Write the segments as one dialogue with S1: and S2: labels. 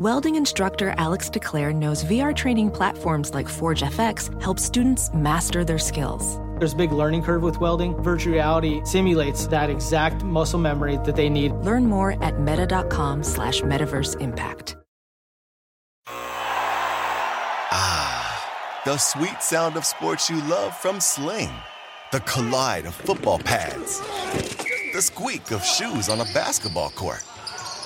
S1: Welding instructor Alex DeClaire knows VR training platforms like Forge FX help students master their skills.
S2: There's a big learning curve with welding. Virtual reality simulates that exact muscle memory that they need.
S1: Learn more at meta.com slash metaverse impact.
S3: Ah, the sweet sound of sports you love from Sling. The collide of football pads. The squeak of shoes on a basketball court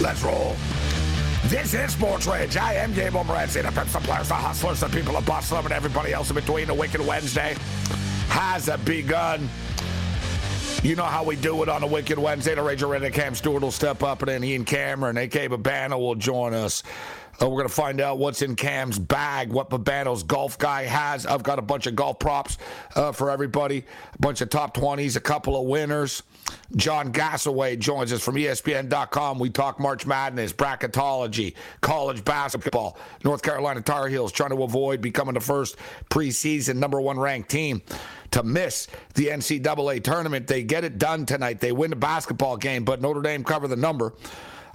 S4: Let's roll. This is Sports Rage. I am Gable Morency, the pimps, the players, the hustlers, the people of Boston, and everybody else in between. The Wicked Wednesday has begun. You know how we do it on a Wicked Wednesday. The Ranger Red Cam Stewart will step up, and then Ian Cameron, a.k.a. Babano, will join us. Uh, we're going to find out what's in Cam's bag, what Babano's golf guy has. I've got a bunch of golf props uh, for everybody, a bunch of top 20s, a couple of winners. John Gasaway joins us from ESPN.com. We talk March Madness, bracketology, college basketball. North Carolina Tar Heels trying to avoid becoming the first preseason number one ranked team to miss the NCAA tournament. They get it done tonight. They win the basketball game, but Notre Dame cover the number.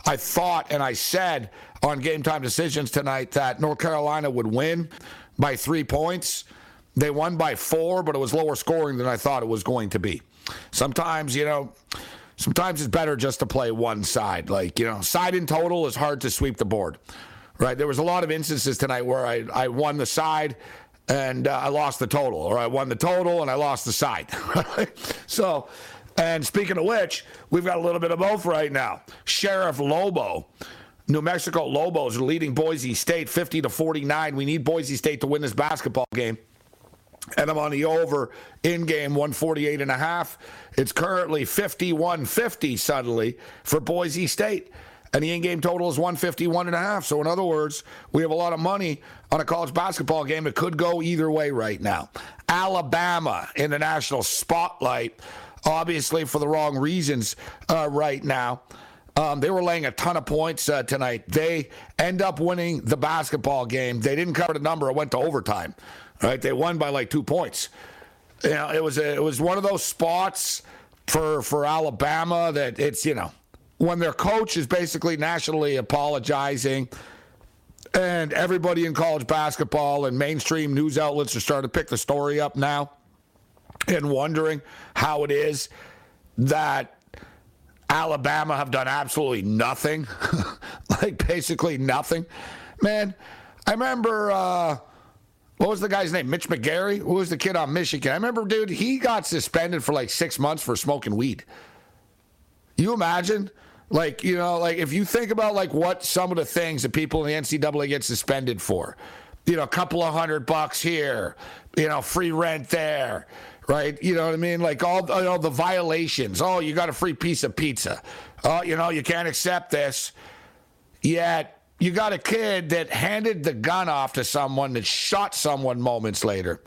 S4: I thought and I said on game time decisions tonight that North Carolina would win by three points. They won by four, but it was lower scoring than I thought it was going to be. Sometimes, you know, sometimes it's better just to play one side. Like, you know, side in total is hard to sweep the board, right? There was a lot of instances tonight where I, I won the side and uh, I lost the total, or I won the total and I lost the side. so, and speaking of which, we've got a little bit of both right now. Sheriff Lobo. New Mexico Lobos are leading Boise State 50 to 49. We need Boise State to win this basketball game and I'm on the over in game 148 and a half. It's currently 51-50 suddenly for Boise State. And the in-game total is 151 and a half. So in other words, we have a lot of money on a college basketball game. that could go either way right now. Alabama in the national spotlight, obviously for the wrong reasons uh, right now. Um, they were laying a ton of points uh, tonight. They end up winning the basketball game. They didn't cover the number. It went to overtime. Right? They won by like two points. You know, it was a, it was one of those spots for for Alabama that it's you know when their coach is basically nationally apologizing and everybody in college basketball and mainstream news outlets are starting to pick the story up now and wondering how it is that Alabama have done absolutely nothing, like basically nothing. Man, I remember uh, what was the guy's name? Mitch McGary? Who was the kid on Michigan? I remember, dude, he got suspended for like six months for smoking weed. You imagine? Like, you know, like if you think about like what some of the things that people in the NCAA get suspended for, you know, a couple of hundred bucks here, you know, free rent there, right? You know what I mean? Like all, all the violations. Oh, you got a free piece of pizza. Oh, you know, you can't accept this. Yet you got a kid that handed the gun off to someone that shot someone moments later.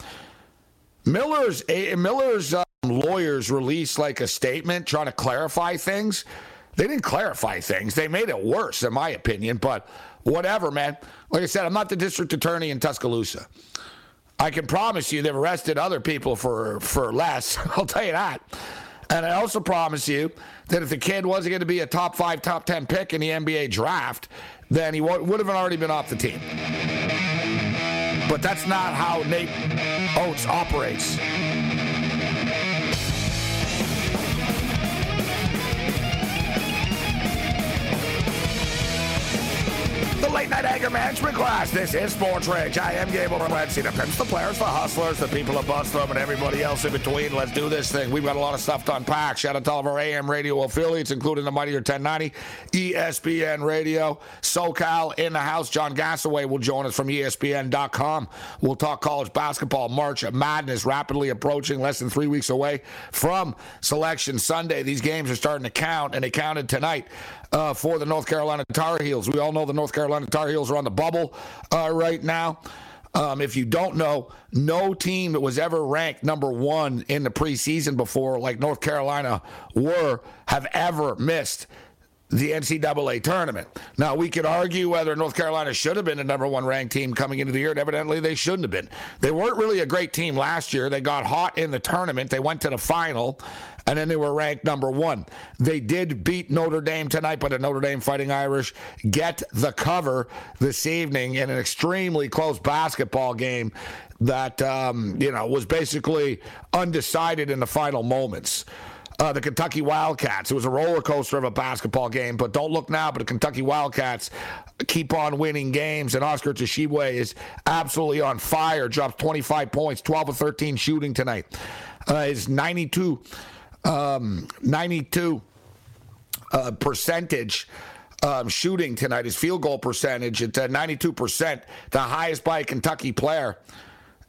S4: Miller's Miller's um, lawyers released like a statement trying to clarify things. They didn't clarify things. They made it worse, in my opinion. But whatever, man. Like I said, I'm not the district attorney in Tuscaloosa. I can promise you they've arrested other people for for less. I'll tell you that. And I also promise you that if the kid wasn't going to be a top five, top ten pick in the NBA draft, then he would have already been off the team. But that's not how Nate Oats operates. The late night anger management class. This is Sports Rage. I am Gable Morency. The pimps, the players, the hustlers, the people of Bustler, and everybody else in between. Let's do this thing. We've got a lot of stuff to unpack. Shout out to all of our AM radio affiliates, including the Mightier 1090, ESPN Radio, SoCal in the house. John Gasaway will join us from ESPN.com. We'll talk college basketball. March Madness rapidly approaching, less than three weeks away from Selection Sunday. These games are starting to count, and they counted tonight uh, for the North Carolina Tar Heels. We all know the North Carolina Tar Heels are on the bubble uh, right now. Um, if you don't know, no team that was ever ranked number one in the preseason before, like North Carolina were, have ever missed the NCAA tournament. Now, we could argue whether North Carolina should have been a number one ranked team coming into the year, and evidently they shouldn't have been. They weren't really a great team last year. They got hot in the tournament, they went to the final, and then they were ranked number one. They did beat Notre Dame tonight, but the Notre Dame Fighting Irish get the cover this evening in an extremely close basketball game that, um, you know, was basically undecided in the final moments uh, the Kentucky Wildcats. It was a roller coaster of a basketball game, but don't look now. But the Kentucky Wildcats keep on winning games, and Oscar Tshiebwe is absolutely on fire. Drops 25 points, 12 of 13 shooting tonight. Uh, is 92, um, 92 uh, percentage. Um, shooting tonight, his field goal percentage at 92%, the highest by a Kentucky player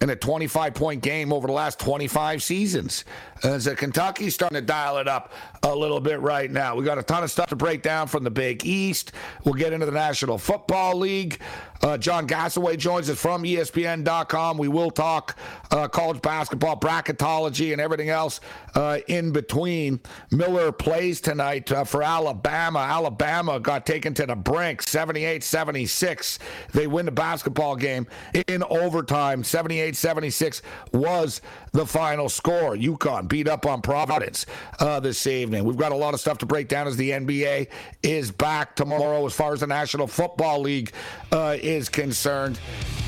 S4: in a 25 point game over the last 25 seasons. As a Kentucky's starting to dial it up a little bit right now. We got a ton of stuff to break down from the Big East. We'll get into the National Football League. Uh, John Gasaway joins us from ESPN.com. We will talk uh, college basketball, bracketology, and everything else uh, in between. Miller plays tonight uh, for Alabama. Alabama got taken to the brink 78 76. They win the basketball game in overtime. 78 76 was the final score. UConn beat up on Providence uh, this evening. We've got a lot of stuff to break down as the NBA is back tomorrow as far as the National Football League uh, is concerned.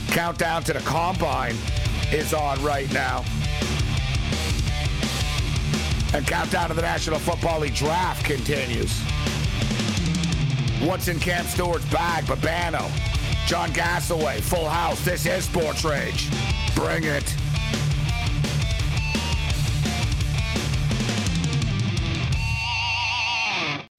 S4: Countdown to the combine is on right now. And countdown to the National Football League draft continues. What's in Cam Stewart's bag? Babano, John Gasaway, Full House. This is Sports Rage. Bring it.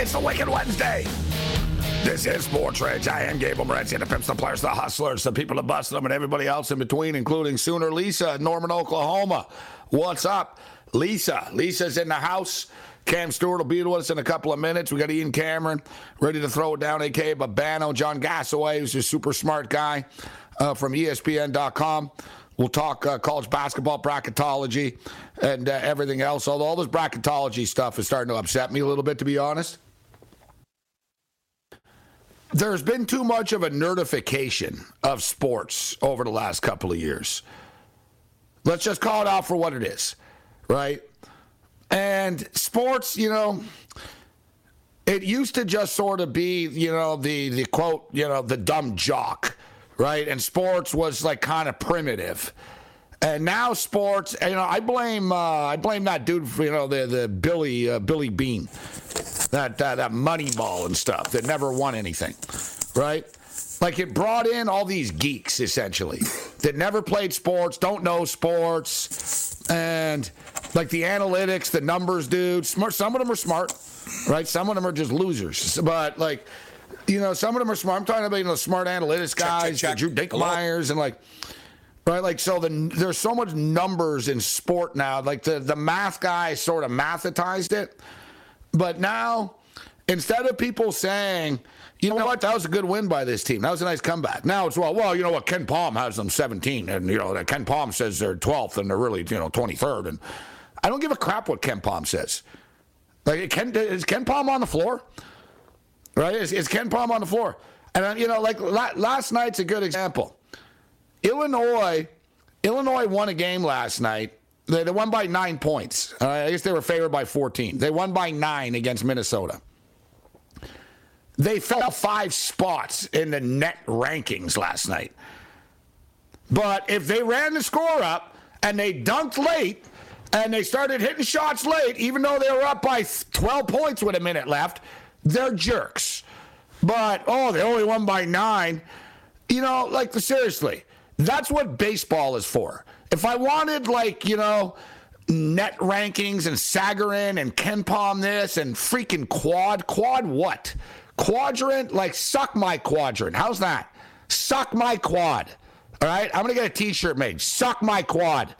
S4: It's the Wicked Wednesday. This is Sports Rage. I am Gable Morency, the pimps, the players, the hustlers, the people that bust them, and everybody else in between, including Sooner Lisa in Norman, Oklahoma. What's up, Lisa? Lisa's in the house. Cam Stewart will be with us in a couple of minutes. We got Ian Cameron ready to throw it down, aka Babano. John Gasaway, who's a super smart guy uh, from ESPN.com We'll talk uh, college basketball bracketology and uh, everything else. Although all this bracketology stuff is starting to upset me a little bit, to be honest. There's been too much of a nerdification of sports over the last couple of years. Let's just call it out for what it is, right? And sports, you know, it used to just sort of be, you know, the the quote, you know, the dumb jock, right? And sports was like kind of primitive. And now sports, you know, I blame uh, I blame that dude for you know the the Billy uh, Billy Beane, that uh, that Moneyball and stuff that never won anything, right? Like it brought in all these geeks essentially that never played sports, don't know sports, and like the analytics, the numbers, dude. Smart. Some of them are smart, right? Some of them are just losers. But like, you know, some of them are smart. I'm talking about you know smart analytics guys,
S5: check, check.
S4: Drew Dinkmeyers, and like. Right, like so. The there's so much numbers in sport now. Like the the math guy sort of mathetized it, but now instead of people saying, you know what, that was a good win by this team. That was a nice comeback. Now it's well, well, you know what, KenPom has them 17, and you know KenPom says they're 12th, and they're really you know 23rd, and I don't give a crap what KenPom says. Like, Ken, is KenPom on the floor? Right? Is, is Pom on the floor? And uh, you know, like last night's a good example. Illinois, Illinois won a game last night. They, they won by nine points. Uh, I guess they were favored by 14. They won by nine against Minnesota. They fell five spots in the net rankings last night. But if they ran the score up and they dunked late and they started hitting shots late, even though they were up by 12 points with a minute left, they're jerks. But, oh, they only won by nine. You know, like, seriously, that's what baseball is for. If I wanted, like, you know, net rankings and Sagarin and KenPom this and freaking quad, quad what? Quadrant, like, suck my quadrant. How's that? Suck my quad. All right? I'm going to get a t shirt made. Suck my quad.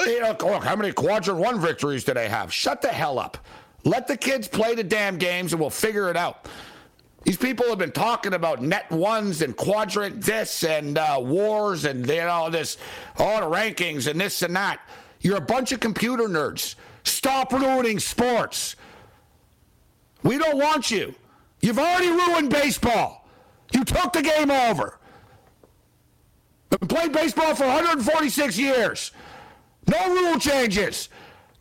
S4: You know, look, how many quadrant one victories do they have? Shut the hell up. Let the kids play the damn games and we'll figure it out. These people have been talking about net ones and quadrant this and uh, wars and you know this, all the rankings and this and that. You're a bunch of computer nerds. Stop ruining sports. We don't want you. You've already ruined baseball. You took the game over. I've played baseball for 146 years. No rule changes.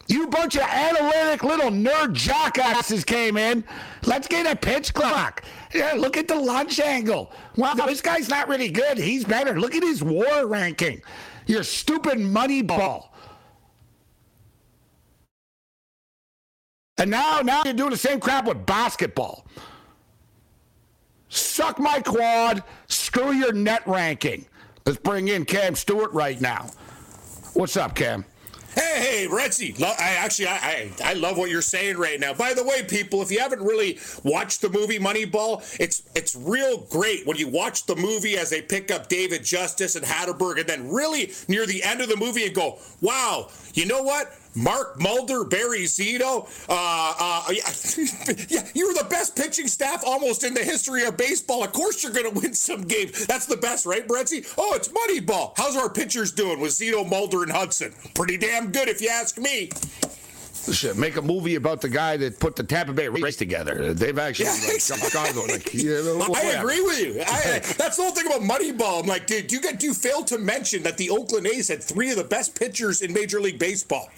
S4: You bunch of analytic little nerd jockasses came in. Let's get a pitch clock. Yeah, look at the launch angle. Wow, this guy's not really good. He's better. Look at his war ranking. Your stupid money ball. And now, now you're doing the same crap with basketball. Suck my quad. Screw your net ranking. Let's bring in Cam Stewart right now. What's up, Cam?
S5: Hey, hey, Retzi. Lo- I actually, I, I, I love what you're saying right now. By the way, people, if you haven't really watched the movie Moneyball, it's it's real great when you watch the movie as they pick up David Justice and Hatteberg, and then really near the end of the movie and go, "Wow, you know what? Mark Mulder, Barry Zito. Uh, uh, yeah, yeah, you're the best pitching staff almost in the history of baseball. Of course, you're going to win some games. That's the best, right, Bretzi? Oh, it's Moneyball. How's our pitchers doing with Zito, Mulder, and Hudson? Pretty damn good, if you ask me.
S4: Shit, make a movie about the guy that put the Tampa Bay Rays together. They've actually yeah, like, Chicago,
S5: like, you know, I agree with you. I, that's the whole thing about Moneyball. I'm like, dude, you get you failed to mention that the Oakland A's had three of the best pitchers in Major League Baseball,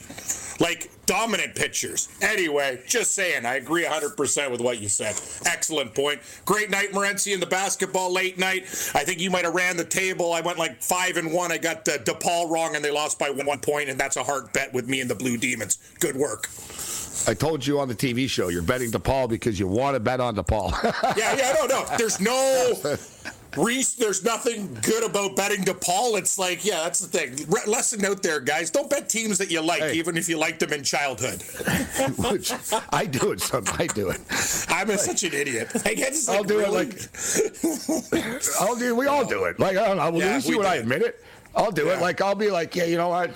S5: like dominant pitchers. Anyway, just saying, I agree 100% with what you said. Excellent point. Great night, Morency, in the basketball late night. I think you might have ran the table. I went like five and one. I got uh, DePaul wrong, and they lost by one point, and that's a hard bet with me and the Blue Demons. Good work work.
S4: I told you on the TV show you're betting DePaul because you want to bet on DePaul.
S5: yeah, yeah, no, no. There's no Reese. There's nothing good about betting DePaul. It's like, yeah, that's the thing. Re- lesson note there, guys. Don't bet teams that you like, hey. even if you liked them in childhood.
S4: Which I do it, son. I do it.
S5: I'm a, such an idiot.
S4: I guess like, I'll do really... it like. I'll do. We all do it. Like I don't know. Well, yeah, you see when do. I admit it. I'll do yeah. it. Like I'll be like, yeah, you know what?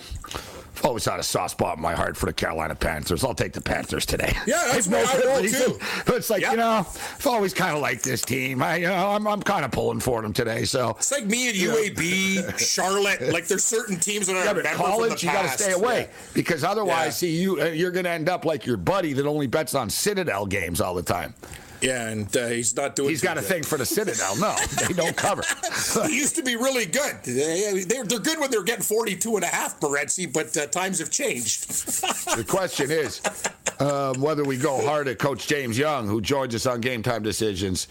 S4: Always had a soft spot in my heart for the Carolina Panthers. I'll take the Panthers today.
S5: Yeah, that's
S4: no
S5: what I will too.
S4: But it's like
S5: Yeah.
S4: you know, I've always kind of liked this team. I, you know, I'm, I'm kind of pulling for them today. So
S5: It's like me and UAB, Charlotte. Like there's certain teams that I
S4: Yeah,
S5: remember
S4: college,
S5: the
S4: you got to stay away
S5: Yeah.
S4: because otherwise,
S5: Yeah.
S4: see you, uh, you're going to end up like your buddy that only bets on Citadel games all the time.
S5: Yeah, and uh, he's not doing.
S4: He's got a
S5: good.
S4: thing for the Citadel. No, they don't cover.
S5: he used to be really good. They, they're, they're good when they're getting 42 and a half, Baretzi, but uh, times have changed.
S4: The question is um, whether we go hard at Coach James Young, who joins us on Game Time Decisions.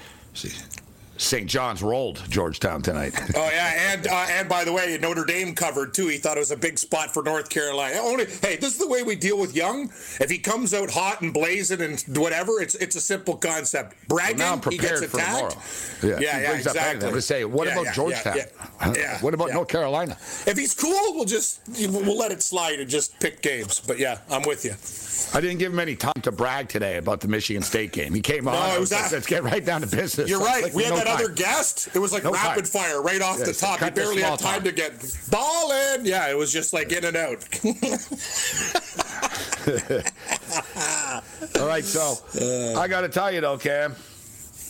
S4: St. John's rolled Georgetown tonight.
S5: Oh yeah, and uh, and by the way, Notre Dame covered too. He thought it was a big spot for North Carolina. Only, hey, this is the way we deal with Young. If he comes out hot and blazing and whatever, it's it's a simple concept. Bragging,
S4: now I'm
S5: he gets
S4: prepared for
S5: attacked.
S4: tomorrow.
S5: Yeah, yeah,
S4: anything.
S5: exactly.
S4: To say, what
S5: Yeah,
S4: about
S5: yeah,
S4: Georgetown?
S5: yeah, yeah, yeah,
S4: what about
S5: yeah.
S4: North Carolina?
S5: If he's cool, we'll just we'll let it slide and just pick games. But yeah, I'm with you.
S4: I didn't give him any time to brag today about the Michigan State game. He came on.
S5: No, it
S4: I
S5: was
S4: like,
S5: that-
S4: Let's get right down to business.
S5: You're right.
S4: like,
S5: we had
S4: no
S5: that
S4: time.
S5: other guest. It was like
S4: No
S5: rapid
S4: time.
S5: fire right off the top. He barely had
S4: small
S5: time to get ball in. Yeah, it was just like in and out.
S4: All right, so I got to tell you though, Cam,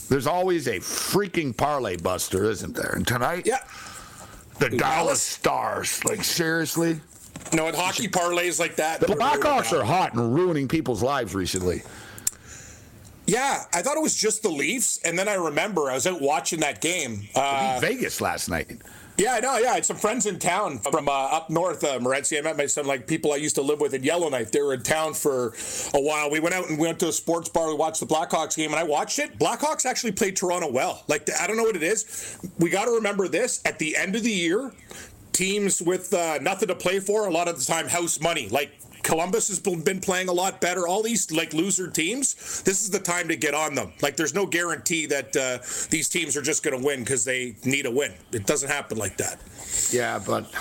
S4: there's always a freaking parlay buster, isn't there? And tonight,
S5: yeah.
S4: the Dallas
S5: Dallas?
S4: Stars. Like seriously,
S5: No, and hockey parlays like that.
S4: the Blackhawks are hot and ruining people's lives recently.
S5: Yeah, I thought it was just the Leafs, and then I remember I was out watching that game. Uh,
S4: Vegas last night.
S5: yeah, I know. Yeah, I had some friends in town from uh, up north, uh. I met my some like people I used to live with in Yellowknife. They were in town for a while. We went out and we went to a sports bar. We watched the Blackhawks game, and I watched it. Blackhawks actually played Toronto well. Like I don't know what it is. We got to remember this at the end of the year. Teams with uh, nothing to play for, a lot of the time, house money. Like Columbus has been playing a lot better. All these like loser teams, this is the time to get on them. Like there's no guarantee that uh, these teams are just going to win because they need a win. It doesn't happen like that.
S4: Yeah, but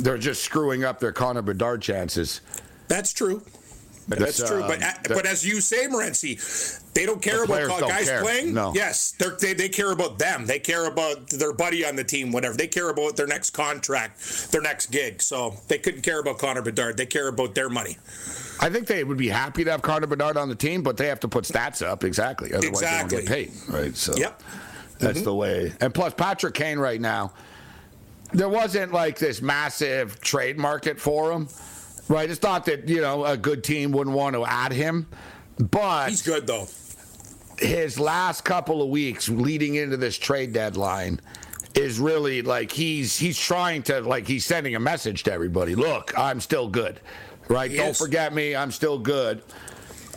S4: they're just screwing up their Connor Bedard chances.
S5: That's true. That's true.
S4: um,
S5: But uh,
S4: the-
S5: but as you say, Morency, they don't care
S4: The
S5: about
S4: don't
S5: guys
S4: care.
S5: playing.
S4: No.
S5: Yes, they they care about them. They care about their buddy on the team, whatever. They care about their next contract, their next gig. So they couldn't care about Connor Bedard. They care about their money.
S4: I think they would be happy to have Connor Bedard on the team, but they have to put stats up exactly. Otherwise,
S5: Exactly.
S4: they don't get paid. Right. So
S5: Yep.
S4: that's the way. And plus, Patrick Kane right now, there wasn't like this massive trade market for him. Right. It's not that you know a good team wouldn't want to add him, but
S5: He's good though.
S4: his last couple of weeks leading into this trade deadline is really like he's he's trying to like he's sending a message to everybody. Look, I'm still good. Right?
S5: He
S4: Don't
S5: is.
S4: forget me. I'm still good.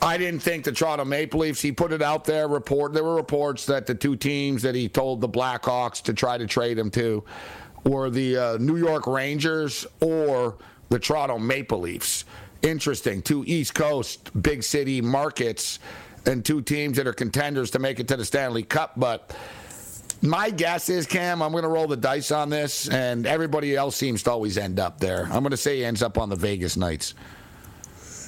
S4: I didn't think the Toronto Maple Leafs. He put it out there. Report. There were reports that the two teams that he told the Blackhawks to try to trade him to were the uh, New York Rangers or the Toronto Maple Leafs. Interesting. Two East Coast big city markets and two teams that are contenders to make it to the Stanley Cup. But my guess is, Cam, I'm going to roll the dice on this, and everybody else seems to always end up there. I'm going to say he ends up on the Vegas Knights.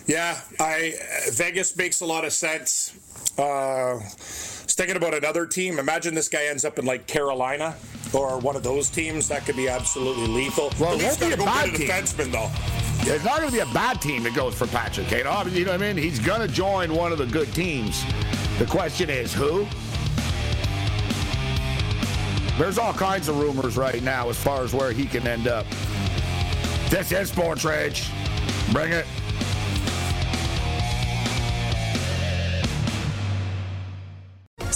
S5: Yeah, I Vegas makes a lot of sense. Uh, was thinking about another team. Imagine this guy ends up in like Carolina or one of those teams. That could be absolutely lethal.
S4: Well,
S5: the
S4: it
S5: Leafs
S4: won't be
S5: gotta
S4: a
S5: go get a
S4: team.
S5: defenseman though.
S4: It's not going to be a bad team that goes for Patrick Kane. Obviously, You know what I mean? He's going to join one of the good teams. The question is who? There's all kinds of rumors right now as far as where he can end up. This is Sports Rage. Bring it.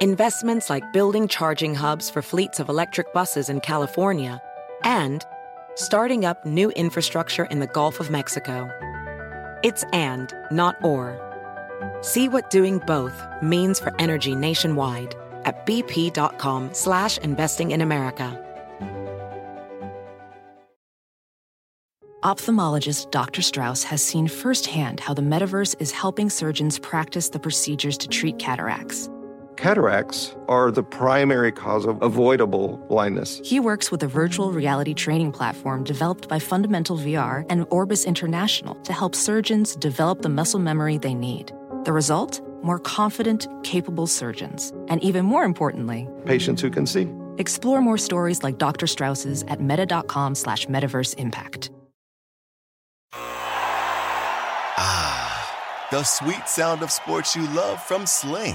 S1: Investments like building charging hubs for fleets of electric buses in California and starting up new infrastructure in the Gulf of Mexico. It's and, not or. See what doing both means for energy nationwide at bp.com slash investing in America.
S6: Ophthalmologist Dr. Strauss has seen firsthand how the metaverse is helping surgeons practice the procedures to treat cataracts.
S7: Cataracts are the primary cause of avoidable blindness.
S6: He works with a virtual reality training platform developed by Fundamental VR and Orbis International to help surgeons develop the muscle memory they need. The result? More confident, capable surgeons. And even more importantly,
S7: patients who can see.
S6: Explore more stories like Dr. Strauss's at meta.com slash metaverse impact.
S3: Ah, the sweet sound of sports you love from Sling.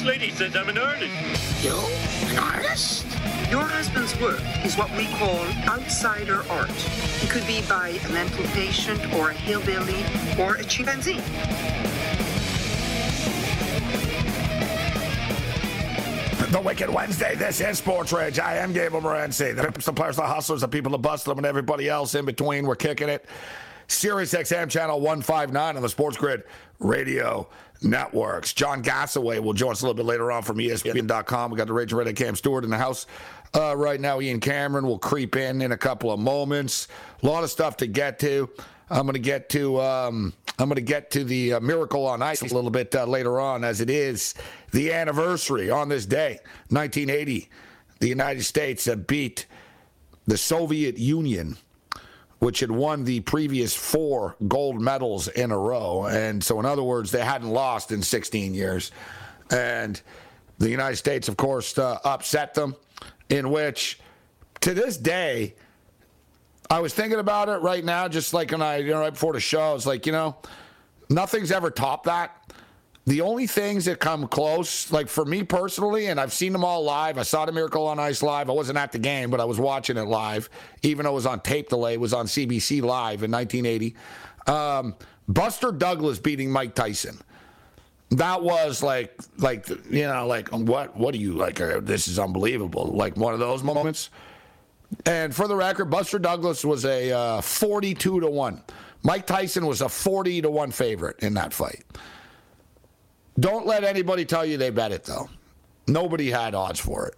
S8: This lady says I'm an artist.
S9: You? An artist?
S10: Your husband's work is what we call outsider art. It could be by a mental patient or a hillbilly or a chimpanzee.
S4: The Wicked Wednesday. This is Sports Rage. I am Gable Morency. The pimps, the players, the hustlers, the people that bust them, and everybody else in between. We're kicking it. Sirius XM channel 159 on the Sports Grid Radio Networks. John Gasaway will join us a little bit later on from ESPN.com. We got the Rage Red Cam Stewart in the house uh, right now. Ian Cameron will creep in in a couple of moments. A lot of stuff to get to. I'm going to get to um, I'm going to get to the uh, miracle on ice a little bit uh, later on, as it is the anniversary on this day, 1980. The United States beat the Soviet Union which had won the previous four gold medals in a row. And so, in other words, they hadn't lost in 16 years. And the United States, of course, uh, upset them, in which to this day, I was thinking about it right now, just like when I, you know, right before the show, I was like, you know, nothing's ever topped that. The only things that come close, like for me personally, and I've seen them all live. I saw the Miracle on Ice live. I wasn't at the game, but I was watching it live, even though it was on tape delay. It was on CBC live in 1980. Um, Buster Douglas beating Mike Tyson. That was like, like you know, like what? What are you like? Uh, this is unbelievable. Like one of those moments. And for the record, Buster Douglas was a uh, 42 to one. Mike Tyson was a 40 to one favorite in that fight. Don't let anybody tell you they bet it, though. Nobody had odds for it.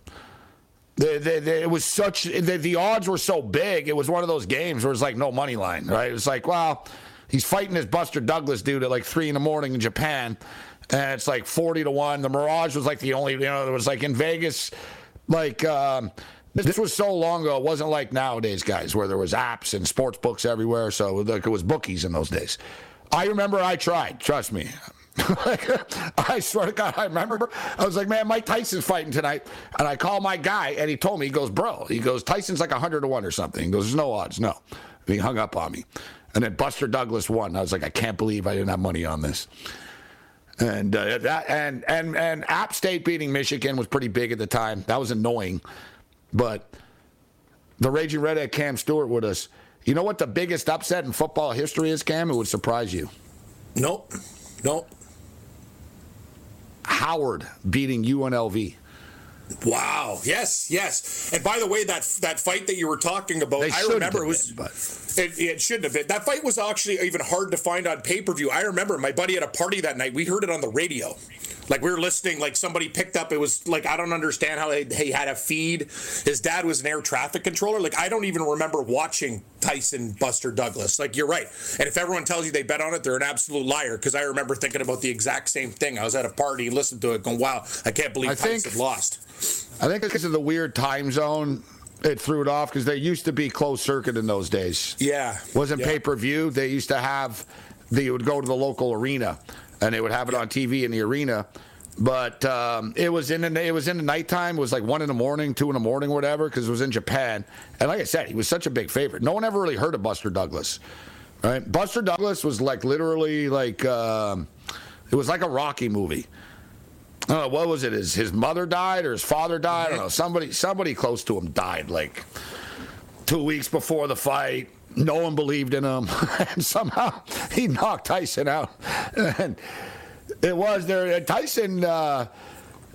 S4: The, the, the, it was such the, odds were so big. It was one of those games where it's like no money line, right? It's like, well, he's fighting this Buster Douglas dude at like three in the morning in Japan, and it's like forty to one. The Mirage was like the only, you know, it was like in Vegas, like. Um, this was so long ago. It wasn't like nowadays, guys, where there was apps and sports books everywhere. So like it was bookies in those days. I remember I tried. Trust me. I swear to God, I remember. I was like, man, Mike Tyson's fighting tonight. And I call my guy, and he told me, he goes, bro, he goes, Tyson's like 100 to 1 or something. He goes, there's no odds. No. And he hung up on me. And then Buster Douglas won. I was like, I can't believe I didn't have money on this. And uh, that and and and App State beating Michigan was pretty big at the time. That was annoying, but the Raging Redhead Cam Stewart with us. You know what the biggest upset in football history is, Cam? It would surprise you.
S5: Nope. Nope.
S4: Howard beating UNLV.
S5: Wow! Yes, yes. And by the way, that that fight that you were talking about, I remember it was. Been, it, it, shouldn't have been. That fight was actually even hard to find on pay per view. I remember my buddy had a party that night. We heard it on the radio. Like we were listening. Like somebody picked up. It was like I don't understand how they, he had a feed. His dad was an air traffic controller. Like I don't even remember watching Tyson Buster Douglas. Like you're right. And if everyone tells you they bet on it, they're an absolute liar. Because I remember thinking about the exact same thing. I was at a party, listened to it, going, "Wow, I can't believe I Tyson think, lost."
S4: I think because of the weird time zone, it threw it off because they used to be closed circuit in those days.
S5: Yeah,
S4: wasn't
S5: yeah.
S4: pay per view. They used to have they would go to the local arena and they would have it on TV in the arena. But um, it was in the it was in the nighttime. It was like one in the morning, two in the morning, whatever, because it was in Japan. And like I said, he was such a big favorite. No one ever really heard of Buster Douglas. Right? Buster Douglas was like literally like um, it was like a Rocky movie I don't know, what was it? His his mother died or his father died? I don't know. Somebody somebody close to him died like two weeks before the fight. No one believed in him, and somehow he knocked Tyson out. And it was there. Tyson. Uh,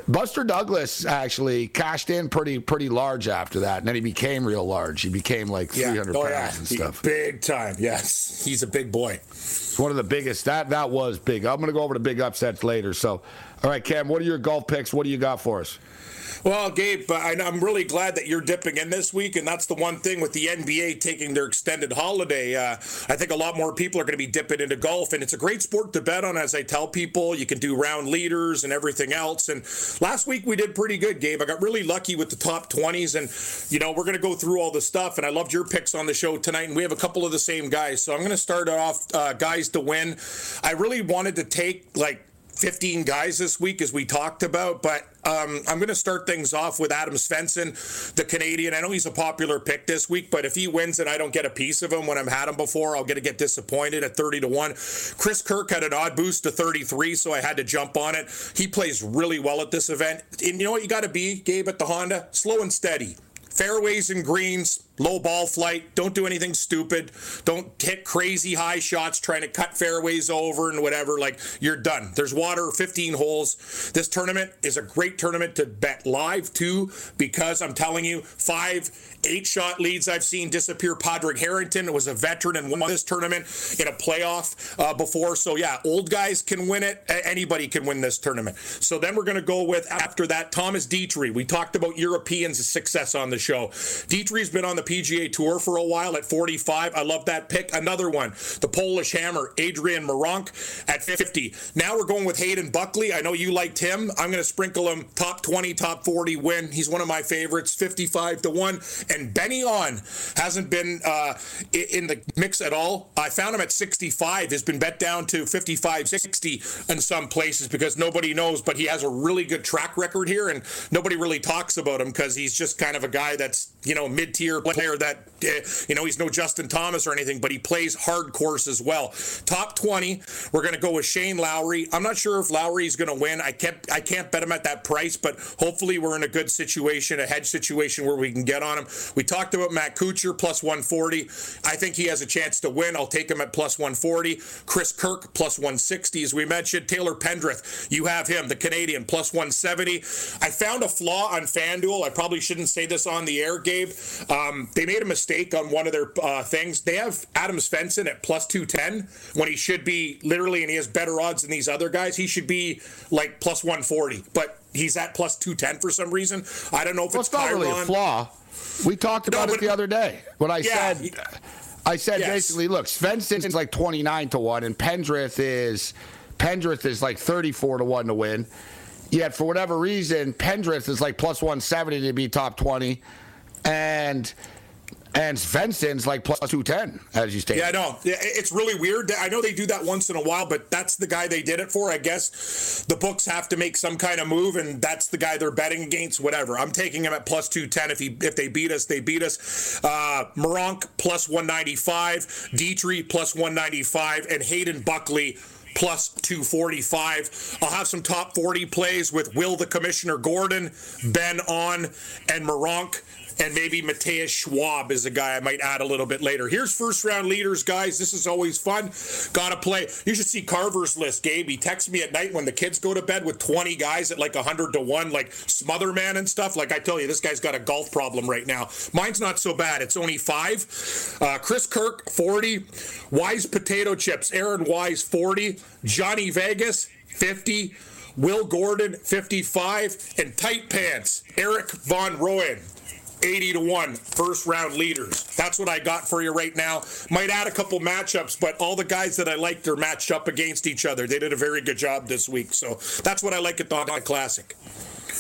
S4: Buster Douglas actually cashed in pretty pretty large after that, and then he became real large. He became like 300
S5: oh,
S4: pounds
S5: yeah.
S4: and
S5: He-
S4: stuff.
S5: Big time, yes. He's a big boy.
S4: It's one of the biggest. That that was big. I'm going to go over the big upsets later. So, all right, Cam, what are your golf picks? What do you got for us?
S5: Well, Gabe, I'm really glad that you're dipping in this week, and that's the one thing with the NBA taking their extended holiday. Uh, I think a lot more people are going to be dipping into golf, and it's a great sport to bet on. As I tell people, you can do round leaders and everything else. And last week we did pretty good, Gabe. I got really lucky with the top 20s, and you know we're going to go through all the stuff. And I loved your picks on the show tonight, and we have a couple of the same guys. So I'm going to start off uh, guys to win. I really wanted to take like 15 guys this week, as we talked about. But um, I'm going to start things off with Adam Svensson, the Canadian. I know he's a popular pick this week, but if he wins and I don't get a piece of him when I've had him before, I'll get to get disappointed at 30 to 1. Chris Kirk had an odd boost to 33, so I had to jump on it. He plays really well at this event. And you know what you got to be, Gabe, at the Honda? Slow and steady. Fairways and greens, low ball flight. Don't do anything stupid. Don't hit crazy high shots trying to cut fairways over and whatever. Like, you're done. There's water, 15 holes. This tournament is a great tournament to bet live, too, because I'm telling you, five, eight shot leads I've seen disappear. Padraig Harrington was a veteran and won this tournament in a playoff uh, before. So, yeah, old guys can win it. Anybody can win this tournament. So then we're going to go with, after that, Thomas Detry. We talked about Europeans' success on the show. Detry's been on the PGA Tour for a while at 45. I love that pick. Another one, the Polish hammer, Adrian Meronk at 50. Now we're going with Hayden Buckley. I know you liked him. I'm going to sprinkle him top 20, top 40 win. He's one of my favorites, 55 to 1. And Ben An hasn't been uh, in the mix at all. I found him at 65. Has been bet down to 55, 60 in some places because nobody knows, but he has a really good track record here, and nobody really talks about him because he's just kind of a guy that's you know mid-tier player that uh, you know he's no Justin Thomas or anything, but he plays hard course as well. Top 20, we're going to go with Shane Lowry. I'm not sure if Lowry's going to win. I can't I can't bet him at that price, but hopefully we're in a good situation, a hedge situation where we can get on him. We talked about Matt Kuchar plus 140. I think he has a chance to win. I'll take him at plus 140. Chris Kirk plus 160, as we mentioned. Taylor Pendrith, you have him, the Canadian, plus 170. I found a flaw on FanDuel. I probably shouldn't say this on the air, Gabe. Um, they made a mistake on one of their uh, things. They have Adam Svensson at plus 210 when he should be literally, and he has better odds than these other guys. He should be like plus 140, but he's at plus 210 for some reason. I don't know if
S4: Well,
S5: it's
S4: it's not really a flaw. We talked
S5: No,
S4: about
S5: but-
S4: it the other day when I
S5: Yeah,
S4: said, I said
S5: Yes.
S4: basically, look, Svensson's like 29 to one, and Pendrith is Pendrith is like 34 to one to win. Yet for whatever reason, Pendrith is like plus 170 to be top 20, and and Svensson's like plus 210, as you stated.
S5: Yeah, I know. It's really weird. I know they do that once in a while, but that's the guy they did it for. I guess the books have to make some kind of move, and that's the guy they're betting against. Whatever. I'm taking him at plus two ten. If he if they beat us, they beat us. Uh, Meronk plus one ninety five. Detry plus one ninety five, and Hayden Buckley. Plus 245. I'll have some top 40 plays with Will the Commissioner Gordon, Ben An, and Meronk and maybe Matthias Schwab is a guy I might add a little bit later. Here's first round leaders, guys. This is always fun. Got to play. You should see Carver's list, Gabe. He texts me at night when the kids go to bed with 20 guys at like 100 to 1, like Smotherman and stuff. Like I tell you, this guy's got a golf problem right now. Mine's not so bad. It's only five. Uh, Chris Kirk, 40. Wise Potato Chips, Aaron Wise, 40. Johnny Vegas, 50. Will Gordon, 55. And Tight Pants, Erik van Rooyen, 80 to 1 first round leaders. That's what I got for you right now. Might add a couple matchups, but all the guys that I liked are matched up against each other. They did a very good job this week. So that's what I like at the Honda Classic.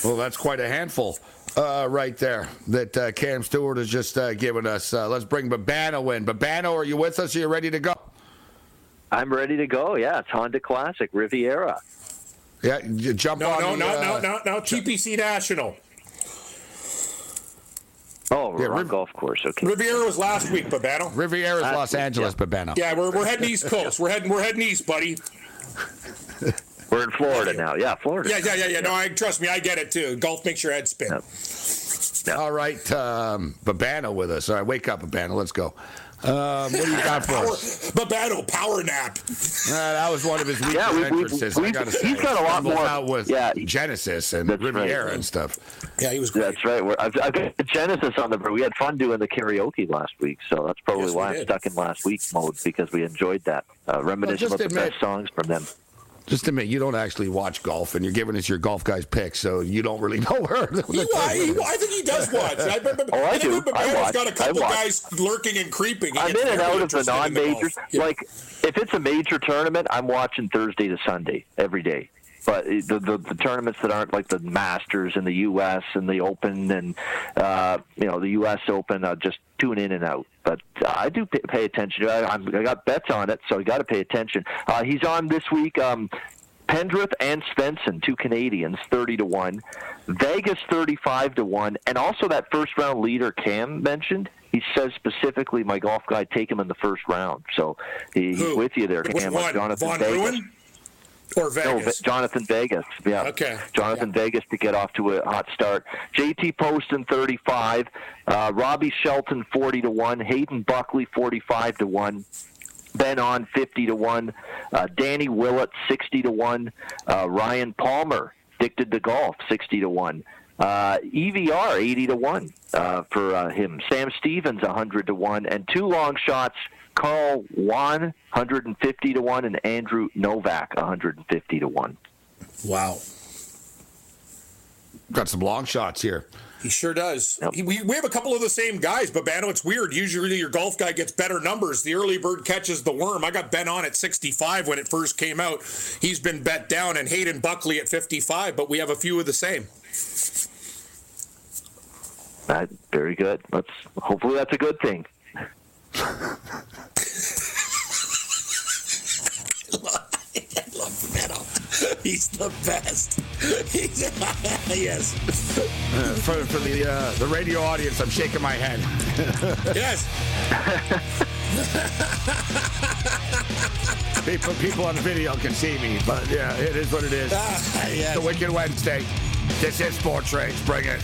S4: Well, that's quite a handful uh, right there that uh, Cam Stewart has just uh, given us. Uh, let's bring Babano in. Babano, are you with us? Are you ready to go?
S8: I'm ready to go. Yeah, it's Honda Classic Riviera.
S4: Yeah, jump
S5: No,
S4: on
S5: no,
S4: the,
S5: no, no,
S4: uh,
S5: no, no. TPC National.
S8: Oh,
S4: Yeah,
S8: wrong
S4: Riv-
S8: golf course. Okay.
S5: Riviera was last week, Babano.
S4: Riviera's
S8: Last
S4: Los
S8: week,
S4: Angeles,
S8: yeah.
S4: Babano.
S5: Yeah, we're, we're heading East Coast. We're heading we're heading east, buddy.
S8: We're in Florida now. Yeah, Florida.
S5: Yeah, yeah, yeah, yeah. No, I trust me, I get it too. Golf makes your head spin.
S4: All right, um, Babano with us. All right, wake up, Babano. Let's go. Um, what do you got for
S5: Power,
S4: us?
S5: Babano, power nap.
S4: Uh, that was one of his weekend
S8: Yeah, we- we-
S4: entrances.
S8: we-
S4: I gotta say,
S8: he's got a lot more-
S4: out with
S8: yeah.
S4: Genesis and
S8: That's right.
S4: And stuff.
S5: Yeah, he was
S8: That's right. We're, I've, I've got Genesis on the. We had fun doing the karaoke last week, so that's probably
S5: Yes,
S8: why I'm stuck in last week mode because we enjoyed that. Uh, reminiscing
S4: just
S8: of the
S4: admit-
S8: best songs from them.
S4: Just admit you don't actually watch golf, and you're giving us your golf guys picks, so you don't really know where.
S5: He, wa- he, wa- I think he does watch. I, remember,
S8: Oh, I
S5: think
S8: do.
S5: Babano's
S8: I watch.
S5: got a
S8: I
S5: couple
S8: watch.
S5: guys lurking and creeping. He
S8: I'm in and out of the
S5: interested in golf.
S8: non-majors.
S5: Yeah.
S8: Like if it's a major tournament, I'm watching Thursday to Sunday every day. But the, the the tournaments that aren't like the Masters and the U.S. and the Open and uh, you know the U.S. Open, I just tune in and out. But uh, I do pay, pay attention. I, I'm, I got bets on it, so I got to pay attention. Uh, he's on this week. Um, Pendrith and Svensson, two Canadians, thirty to one. Vegas thirty-five to one, and also that first round leader Cam mentioned. He says specifically, my golf guy, take him in the first round. So he, he's with you there, Cam. Jonathan
S5: Von
S8: Vegas.
S5: Ruin or
S8: No,
S5: Vegas?
S8: Ve- Jonathan Vegas. Yeah.
S5: Okay.
S8: Jonathan Vegas to get off to a hot start. JT Poston 35, uh, Robby Shelton 40 to 1, Hayden Buckley 45 to 1. Ben An 50 to 1, uh, Danny Willett 60 to 1, uh, Ryan Palmer addicted to golf 60 to 1. Uh, EVR 80 to 1 uh, for uh, him. Sam Stevens 100 to 1 and two long shots Carl Yuan 150 to 1 and Andrew Novak 150 to 1.
S5: Wow.
S4: Got some long shots here.
S5: He sure does. He, we, we have a couple of the same guys, but Bano, it's weird. Usually your golf guy gets better numbers. The early bird catches the worm. I got Ben An at 65 when it first came out. He's been bet down, and Hayden Buckley at 55, but we have a few of the same.
S8: That, very good. Let's hopefully that's a good thing.
S5: I love Bano. He's the best. He's, yes.
S4: Uh, for for the uh, the radio audience, I'm shaking my head.
S5: Yes.
S4: people people on the video can see me, but yeah, it is what it is.
S5: Ah, yes.
S4: The Wicked Wednesday. This is Sports Rage. Bring it.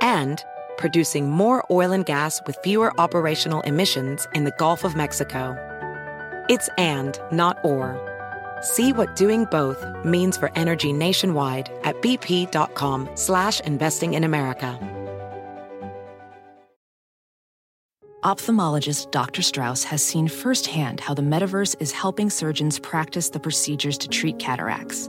S1: and producing more oil and gas with fewer operational emissions in the Gulf of Mexico. It's and, not or. See what doing both means for energy nationwide at bp.com slash investing in America.
S6: Ophthalmologist Dr. Strauss has seen firsthand how the metaverse is helping surgeons practice the procedures to treat cataracts.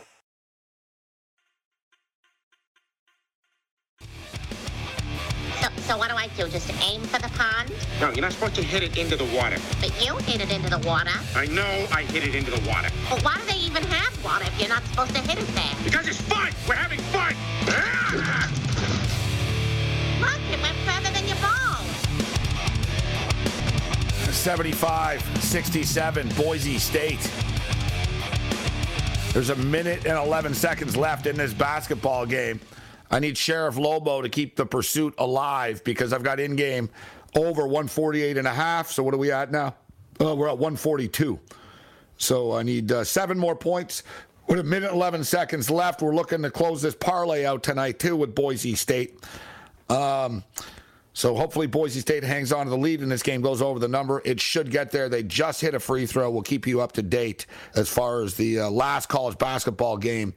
S9: So, so what do I do? Just aim for the pond?
S11: No, you're not supposed to hit it into the water.
S9: But you hit it into the water.
S11: I know I hit it into the water.
S9: Well, why do they even have water if you're not supposed to hit it there?
S11: Because it's fun! We're having fun!
S9: Look, it went further than your ball.
S4: 75 67, Boise State. There's a minute and 11 seconds left in this basketball game. I need Sheriff Lobo to keep the pursuit alive because I've got in game over 148 and a half. So what are we at now? Oh, we're at 142. So I need uh, seven more points. With a minute 11 seconds left, we're looking to close this parlay out tonight too with Boise State. Um, so hopefully Boise State hangs on to the lead and this game goes over the number. It should get there. They just hit a free throw. We'll keep you up to date as far as the uh, last college basketball game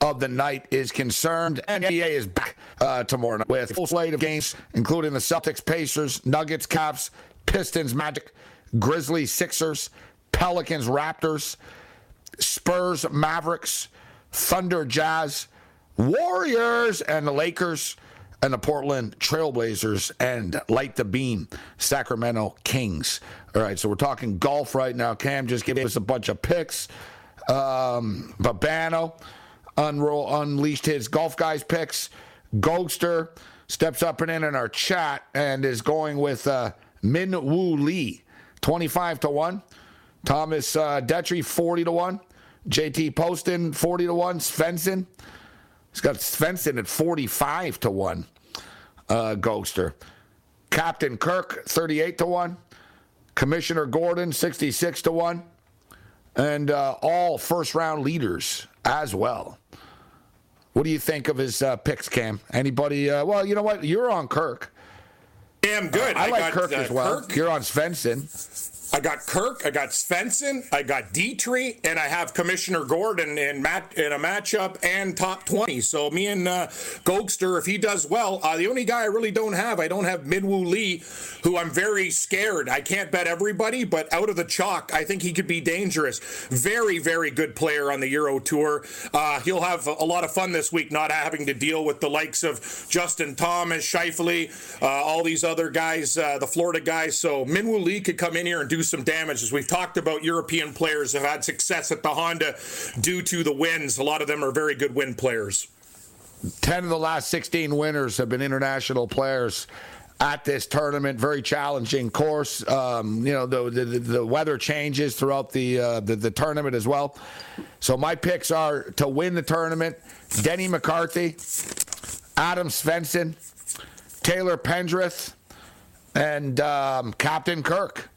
S4: of the night is concerned. NBA is back uh, tomorrow night with a full slate of games, including the Celtics, Pacers, Nuggets, Cavs, Pistons, Magic, Grizzlies, Sixers, Pelicans, Raptors, Spurs, Mavericks, Thunder, Jazz, Warriors, and the Lakers and the Portland Trailblazers and Light the Beam, Sacramento Kings. All right, so we're talking golf right now. Cam just gave us a bunch of picks. Um, Babano unroll, unleashed his golf guys picks. Ghoster steps up and in in our chat and is going with uh, Min Woo Lee, 25 to 1. Thomas uh, Detry, 40 to 1. JT Poston, 40 to 1. Svensson. He's got Svensson at 45 to 1. Uh. Captain Kirk, 38 to 1. Commissioner Gordon, 66 to 1. And uh, all first round leaders as well. What do you think of his uh, picks, Cam? Anybody? Uh, well, you know what? You're on Kirk.
S5: Damn good.
S4: I,
S5: I
S4: like
S5: got,
S4: Kirk
S5: uh,
S4: as well.
S5: Kirk.
S4: You're on Svensson.
S5: I got Kirk, I got Svensson, I got Detry, and I have Commissioner Gordon in mat in a matchup and top twenty. So me and uh, Gokster, if he does well, uh, the only guy I really don't have, I don't have Minwoo Lee, who I'm very scared. I can't bet everybody, but out of the chalk, I think he could be dangerous. Very, very good player on the Euro Tour. Uh, he'll have a lot of fun this week, not having to deal with the likes of Justin Thomas, Scheffler, uh, all these other guys, uh, the Florida guys. So Minwoo Lee could come in here and do some damage. As we've talked about, European players have had success at the Honda due to the wins. A lot of them are very good win players.
S4: 10 of the last 16 winners have been international players at this tournament. Very challenging course. Um, you know, the, the, the weather changes throughout the, uh, the, the tournament as well. So my picks are to win the tournament Denny McCarthy, Adam Svensson, Taylor Pendrith, and um, Captain Kirk.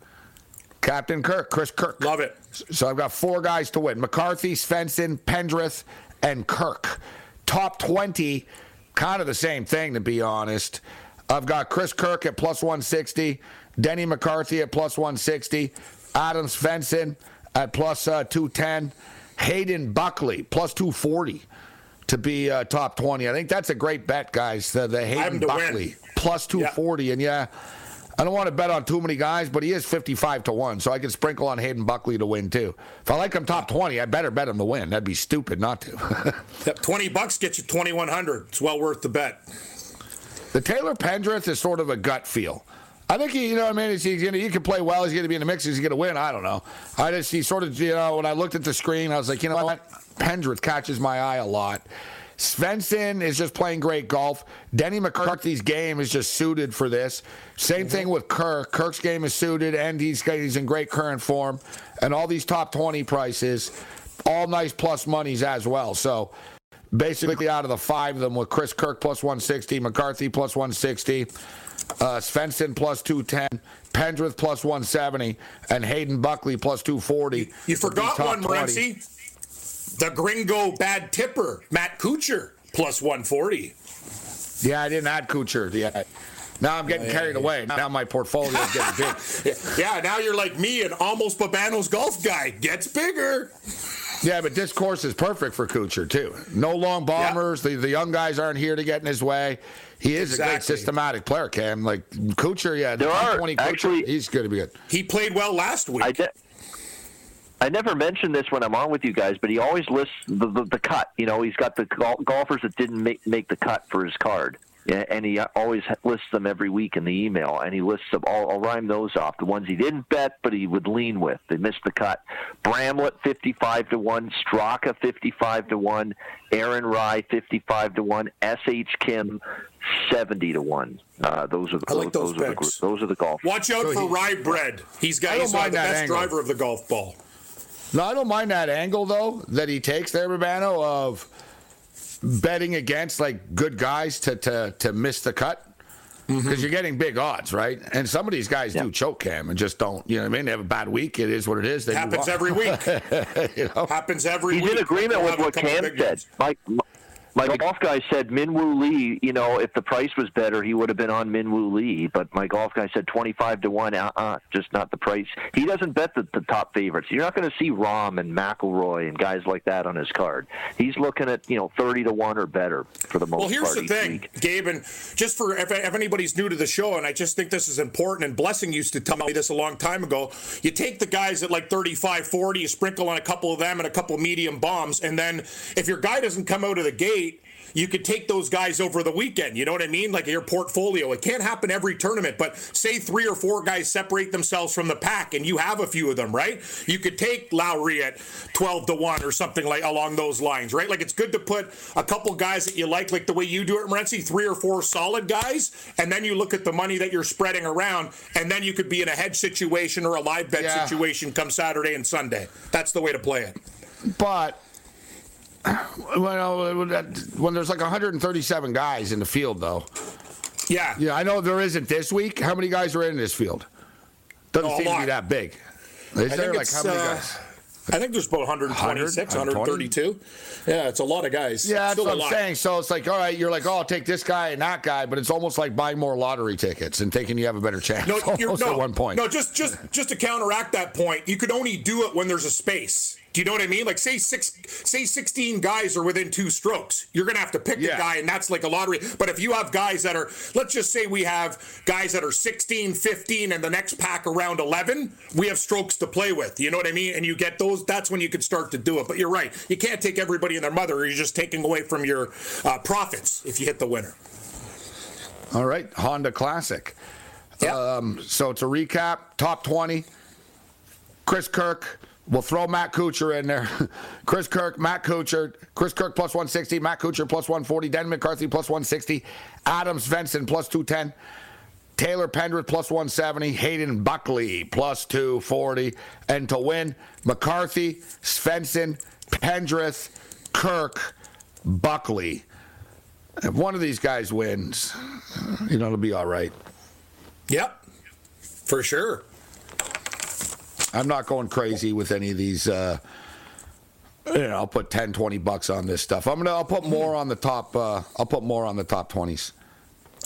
S4: Captain Kirk, Chris Kirk.
S5: Love it.
S4: So I've got four guys to win McCarthy, Svensson, Pendrith, and Kirk. Top 20, kind of the same thing, to be honest. I've got Chris Kirk at plus 160, Denny McCarthy at plus 160, Adam Svensson at plus uh, 210, Hayden Buckley plus 240 to be uh, top 20. I think that's a great bet, guys. The, the Hayden Buckley plus 240. And yeah, I don't want to bet on too many guys, but he is 55 to 1, so I can sprinkle on Hayden Buckley to win too. If I like him top 20, I better bet him to win. That'd be stupid not to.
S5: Yep, 20 bucks gets you 2100. It's well worth the bet.
S4: the Taylor Pendrith is sort of a gut feel. I think he, you know, what I mean, he's, he's gonna, he can play well. He's going to be in the mix. He's going to win. I don't know. I just, he sort of, you know, when I looked at the screen, I was like, you know what? Pendrith catches my eye a lot. Svensson is just playing great golf. Denny McCarthy's game is just suited for this. Same thing with Kirk. Kirk's game is suited, and he's he's in great current form. And all these top twenty prices, all nice plus monies as well. So basically, out of the five of them, with Chris Kirk plus one sixty, McCarthy plus one sixty, uh, Svensson plus two ten, Pendrith plus one seventy, and Hayden Buckley plus two forty.
S5: You forgot one, Morency. The gringo bad tipper, Matt Kuchar, plus 140.
S4: Yeah, I didn't add Kuchar yet. Now I'm getting carried away. Now my portfolio is getting big.
S5: Yeah, now you're like me and almost Babano's golf guy gets bigger.
S4: Yeah, but this course is perfect for Kuchar too. No long bombers. The the young guys aren't here to get in his way. He is a great systematic player, Cam. Like Kuchar, yeah,
S8: There are
S4: 20 Kuchar,
S8: actually-
S4: he's going to be good.
S5: He played well last week.
S8: I, de- I never mentioned this when I'm on with you guys, but he always lists the, the, the cut. You know, he's got the gol- golfers that didn't make, make the cut for his card. Yeah, and he always lists them every week in the email, and he lists them. I'll, I'll rhyme those off. The ones he didn't bet, but he would lean with. They missed the cut. Bramlett fifty-five to one, Straka fifty-five to one, Aaron Rai fifty-five to one, S.H. Kim seventy to one. Uh, those are the
S5: I like those
S8: are the those are the golf.
S5: Watch out
S4: So
S5: for
S4: he-
S5: Rye Bread. He's got he's the best
S4: angle.
S5: driver of the golf ball.
S4: No, I don't mind that angle though that he takes there, Urbano, of betting against like good guys to to to miss the cut. Mm-hmm. Because you're getting big odds, right? And some of these guys do choke cam and just don't, you know what I mean? They have a bad week. It is what it is. They
S5: Happens every week.
S4: you know?
S5: Happens every week.
S8: He's
S5: week.
S8: in agreement with what
S5: couple
S8: Cam said.
S5: ones.
S8: My golf guy said Minwoo Lee. You know, if the price was better, he would have been on Minwoo Lee. But my golf guy said twenty-five to one. Uh, uh just not the price. He doesn't bet the, the top favorites. You're not going to see Rahm and McIlroy and guys like that on his card. He's looking at you know thirty to one or better for the most
S5: Well, here's the thing,
S8: week.
S5: Gabe, and just for if, if anybody's new to the show, and I just think this is important, and Blessing used to tell me this a long time ago. You take the guys at like 35, 40, you sprinkle on a couple of them and a couple medium bombs, and then if your guy doesn't come out of the gate, you could take those guys over the weekend. You know what I mean? Like your portfolio. It can't happen every tournament, but say three or four guys separate themselves from the pack, and you have a few of them, right? You could take Lowry at 12 to 1 or something like along those lines, right? Like it's good to put a couple guys that you like, like the way you do it, Morency, three or four solid guys, and then you look at the money that you're spreading around, and then you could be in a hedge situation or a live bet
S4: Yeah.
S5: situation come Saturday and Sunday. That's the way to play it.
S4: But well, when there's like 137 guys in the field, though.
S5: Yeah.
S4: Yeah, I know there isn't this week. How many guys are in this field? Doesn't
S5: Oh,
S4: seem to be that big. Is
S5: I
S4: there like how many
S5: uh,
S4: guys?
S5: I think there's about 126,
S4: 100,
S5: 132. Yeah, it's a lot of guys.
S4: Yeah, that's
S5: Still
S4: what I'm
S5: lot.
S4: saying. So it's like, all right, you're like, oh, I'll take this guy and that guy, but it's almost like buying more lottery tickets and thinking you have a better chance.
S5: No, no,
S4: at one point.
S5: No, just just just to counteract that point, you could only do it when there's a space. Do you know what I mean? Like say six, say 16 guys are within two strokes. You're gonna have to pick
S4: Yeah.
S5: a guy, and that's like a lottery. But if you have guys that are, let's just say we have guys that are 16, 15, and the next pack around 11, we have strokes to play with. You know what I mean? And you get those. That's when you can start to do it. But you're right. You can't take everybody and their mother. Or you're just taking away from your uh, profits if you hit the winner.
S4: All right, Honda Classic. Um, so to recap, top 20, Chris Kirk. We'll throw Matt Kuchar in there. Chris Kirk, Matt Kuchar, Chris Kirk plus 160, Matt Kuchar plus 140, Dan McCarthy plus 160, Adam Svensson plus 210, Taylor Pendrith plus 170, Hayden Buckley plus 240. And to win, McCarthy, Svensson, Pendrith, Kirk, Buckley. If one of these guys wins, you know, it'll be all right.
S5: Yep, for sure.
S4: I'm not going crazy with any of these. Uh, you know, I'll put 10, 20 bucks on this stuff. I'm gonna. I'll put more on the top. Uh, I'll put more on the top 20s.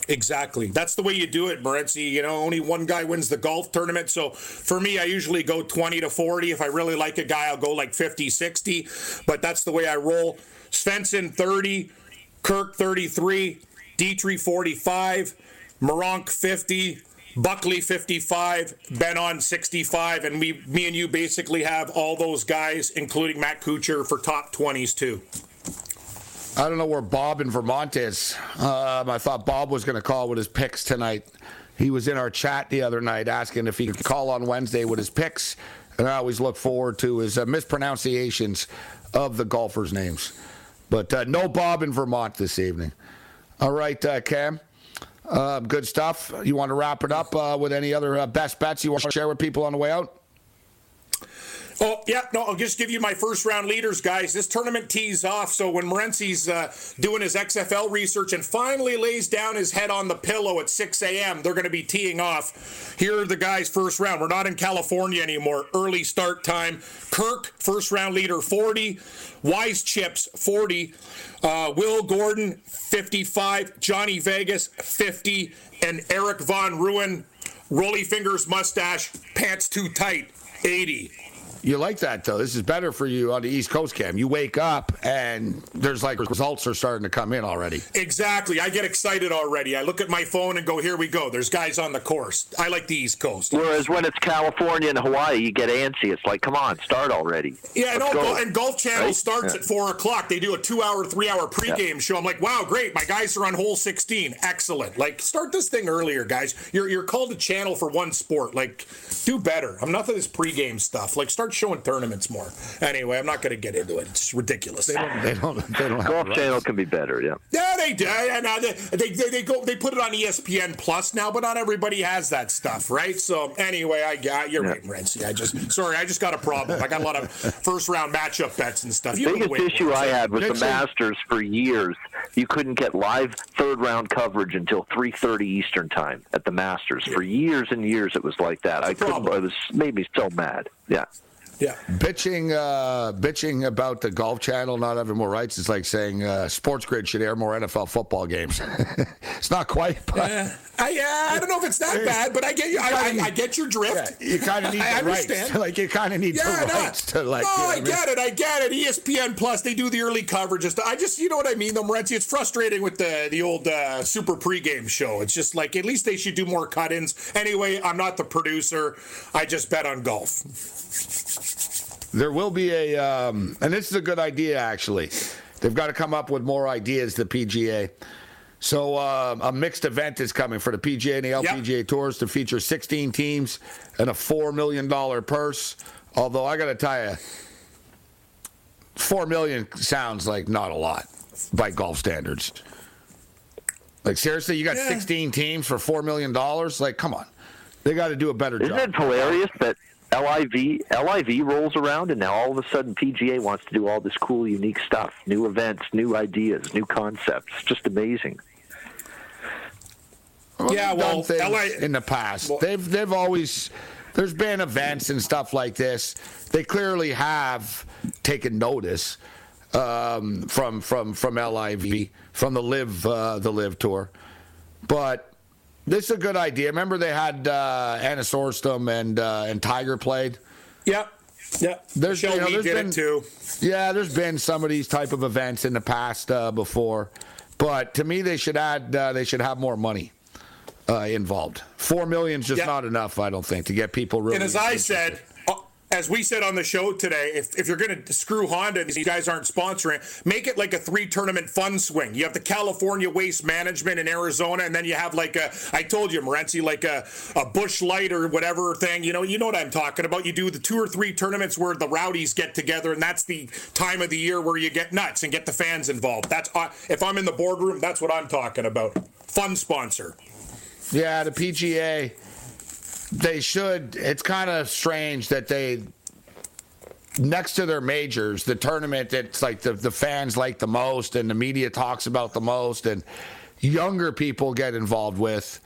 S5: Exactly. That's the way you do it, Morency. You know, only one guy wins the golf tournament. So for me, I usually go 20 to 40. If I really like a guy, I'll go like 50, 60. But that's the way I roll. Svensson 30, Kirk 33, Detry 45, Meronk 50, Buckley 55, Ben An 65, and we, me and you basically have all those guys, including Matt Kuchar, for top 20s too.
S4: I don't know where Bob in Vermont is. Um, I thought Bob was going to call with his picks tonight. He was in our chat the other night asking if he could call on Wednesday with his picks, and I always look forward to his uh, mispronunciations of the golfers' names. But uh, no Bob in Vermont this evening. All right, uh, Cam. Uh, good stuff. You want to wrap it up uh, with any other uh, best bets you want to share with people on the way out?
S5: Oh, yeah, no, I'll just give you my first round leaders, guys. This tournament tees off, so when Morency's uh, doing his XFL research and finally lays down his head on the pillow at 6 a.m., they're going to be teeing off. Here are the guys' first round. We're not in California anymore. Early start time. Kirk, first round leader, 40. Wise Chips, 40. Uh, Will Gordon, 55. Johnny Vegas, 50. And Erik van Rooyen, Rolly Fingers Mustache, Pants Too Tight, 80.
S4: You like that though. This is better for you on the East Coast, Cam. You wake up and there's like results are starting to come in already.
S5: Exactly. I get excited already. I look at my phone and go, here we go. There's guys on the course. I like the East Coast.
S8: Whereas when it's California and Hawaii, you get antsy. It's like, come on, start already.
S5: Yeah, and, all,
S8: go.
S5: and Golf Channel
S8: Right?
S5: starts
S8: Yeah.
S5: at 4 o'clock. They do a two hour, three hour pregame show. I'm like, wow, great. My guys are on hole 16. Excellent. Like, start this thing earlier, guys. You're, you're called a channel for one sport. Like, do better. I'm not for this pregame stuff. Like, start showing tournaments more. Anyway, I'm not going to get into it. It's ridiculous.
S4: They don't. They don't. They don't have
S8: Golf
S4: the
S8: Channel can be better. Yeah.
S5: Yeah, they do. And uh, they, they they go they put it on ESPN Plus now, but not everybody has that stuff, right? So anyway, I got you're right, Renzi. I just sorry, I just got a problem. I got a lot of first round matchup bets and stuff.
S8: The
S5: You the
S8: biggest issue
S5: works.
S8: I had with the Masters for years, you couldn't get live third round coverage until 3:30 Eastern time at the Masters. For years and years, it was like that. I couldn't. It was made me so mad. Yeah.
S5: Yeah.
S4: Bitching, uh, bitching about the Golf Channel not having more rights is like saying uh, Sports Grid should air more NFL football games. it's not quite, but
S5: Uh, I, I don't know if it's that bad, but I get you. I, I, I get your drift.
S4: you kind of need
S5: I
S4: the rights.
S5: understand.
S4: Like you kind of need
S5: Yeah,
S4: the
S5: no.
S4: rights to like.
S5: No,
S4: you know what
S5: I
S4: mean?
S5: get it. I get it. ESPN Plus, they do the early coverage. I just, you know what I mean, though, Morenzi. It's frustrating with the the old uh, Super pregame show. It's just like at least they should do more cut-ins. Anyway, I'm not the producer. I just bet on golf.
S4: There will be a, um, and this is a good idea actually. They've got to come up with more ideas. The PGA. So um, a mixed event is coming for the PGA and the LPGA tours to feature 16 teams and a four million dollar purse. Although I got to tell you, four million sounds like not a lot by golf standards. Like seriously, you got
S8: Yeah.
S4: 16 teams for four million dollars? Like, come on, they got to do a better job.
S8: Isn't it hilarious that LIV LIV rolls around and now all of a sudden PGA wants to do all this cool, unique stuff, new events, new ideas, new concepts. Just amazing.
S5: yeah, well,
S4: things
S5: LA
S4: in the past, they've they've always there's been events and stuff like this. They clearly have taken notice um, from from from LIV from the LIV uh, the LIV tour, but this is a good idea. Remember they had uh, and uh, and Tiger played.
S5: Yep. Yep.
S4: There's,
S5: Michelle
S4: you know, there's
S5: did
S4: been,
S5: it too.
S4: Yeah, there's been some of these type of events in the past uh, before, but to me they should add uh, they should have more money uh, involved. Four million's just
S5: Yeah.
S4: not enough, I don't think, to get people really.
S5: And as I said, as we said on the show today, if, if you're going to screw Honda, these guys aren't sponsoring, make it like a three tournament fun swing. You have the California Waste Management in Arizona, and then you have like a, I told you, Morenzi, like a, a Busch Light or whatever thing. You know, you know what I'm talking about. You do the two or three tournaments where the rowdies get together, and that's the time of the year where you get nuts and get the fans involved. That's uh, if I'm in the boardroom, that's what I'm talking about. Fun sponsor.
S4: Yeah, the PGA. They should. It's kind of strange that they, next to their majors, the tournament that's like the, the fans like the most and the media talks about the most and younger people get involved with.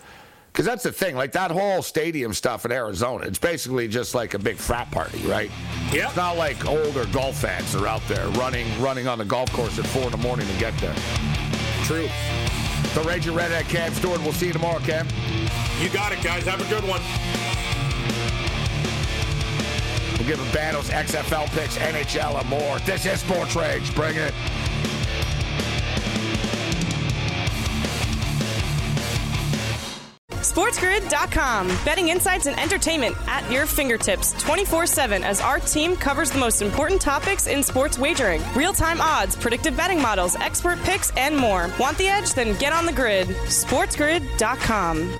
S4: Because that's the thing. Like that whole stadium stuff in Arizona, it's basically just like a big frat party, right?
S5: Yeah.
S4: It's not like older golf fans are out there running running on the golf course at four in the morning to get there.
S5: True.
S4: The Ranger Redhead Cam Stewart. We'll see you tomorrow, Cam.
S5: You got it, guys. Have a good one.
S4: We'll give them Battles, XFL picks, NHL, and more. This is Sports Rage. Bring it.
S12: SportsGrid.com. Betting insights and entertainment at your fingertips 24 7 as our team covers the most important topics in sports wagering real time odds, predictive betting models, expert picks, and more. Want the edge? Then get on the grid. SportsGrid.com.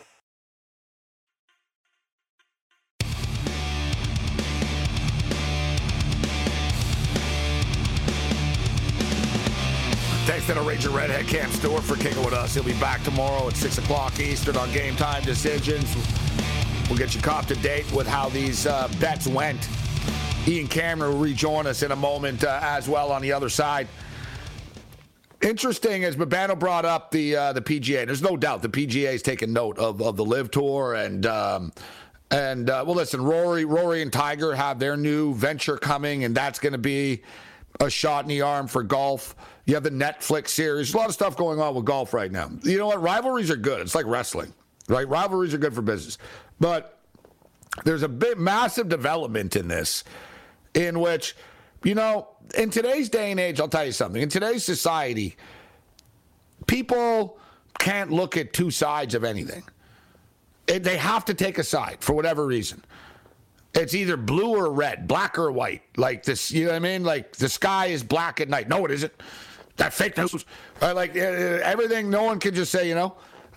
S4: Thanks to the Ranger Redhead Cam Stewart for kicking with us. He'll be back tomorrow at 6 o'clock Eastern on Game Time Decisions. We'll get you caught to date with how these uh, bets went. Ian Cameron will rejoin us in a moment uh, as well on the other side. Interesting as Babano brought up the uh, the PGA. There's no doubt the PGA is taking note of, of the LIV Tour and um, and uh, well, listen, Rory, Rory and Tiger have their new venture coming, and that's going to be a shot in the arm for golf. You have the Netflix series. a lot of stuff going on with golf right now. You know what? Rivalries are good. It's like wrestling, right? Rivalries are good for business, but there's a big, massive development in this, in which, you know, in today's day and age, I'll tell you something. In today's society, people can't look at two sides of anything. It, they have to take a side for whatever reason. It's either blue or red, black or white. Like this, you know what I mean? Like the sky is black at night. No, it isn't. That fake news. Uh, like uh, everything, no one can just say, you know.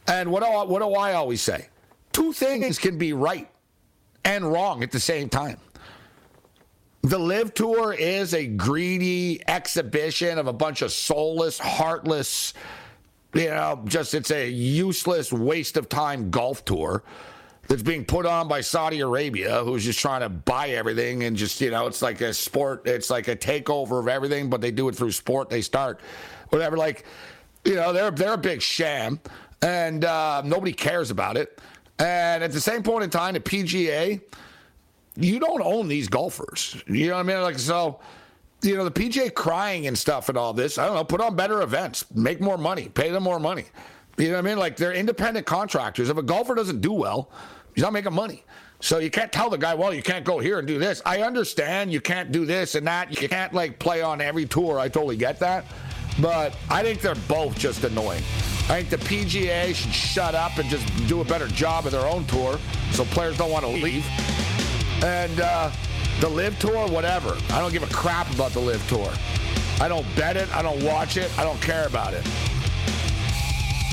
S4: And what do, I, what do I always say? Two things can be right and wrong at the same time. The LIV Tour is a greedy exhibition of a bunch of soulless, heartless, you know, just it's a useless waste of time golf tour that's being put on by Saudi Arabia, who's just trying to buy everything and just, you know, it's like a sport, it's like a takeover of everything, but they do it through sport. They start whatever, like, you know, they're they're a big sham, and uh, nobody cares about it. And at the same point in time, the PGA, you don't own these golfers. You know what I mean? Like so. You know, the PGA crying and stuff and all this. I don't know. Put on better events, make more money, pay them more money. You know what I mean? Like they're independent contractors. If a golfer doesn't do well, he's not making money. So you can't tell the guy, well, you can't go here and do this. I understand you can't do this and that. You can't like play on every tour. I totally get that. But I think they're both just annoying. I think the PGA should shut up and just do a better job of their own tour so players don't want to leave. And uh, the LIV Tour, whatever. I don't give a crap about the LIV Tour. I don't bet it. I don't watch it. I don't care about it.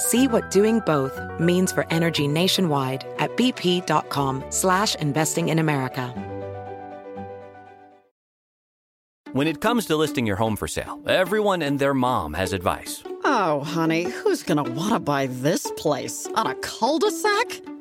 S1: See what doing both means for energy nationwide at bp.com slash investing in America.
S13: When it comes to listing your home for sale, everyone and their mom has advice.
S14: Oh, honey, who's going to want to buy this place? On a cul-de-sac?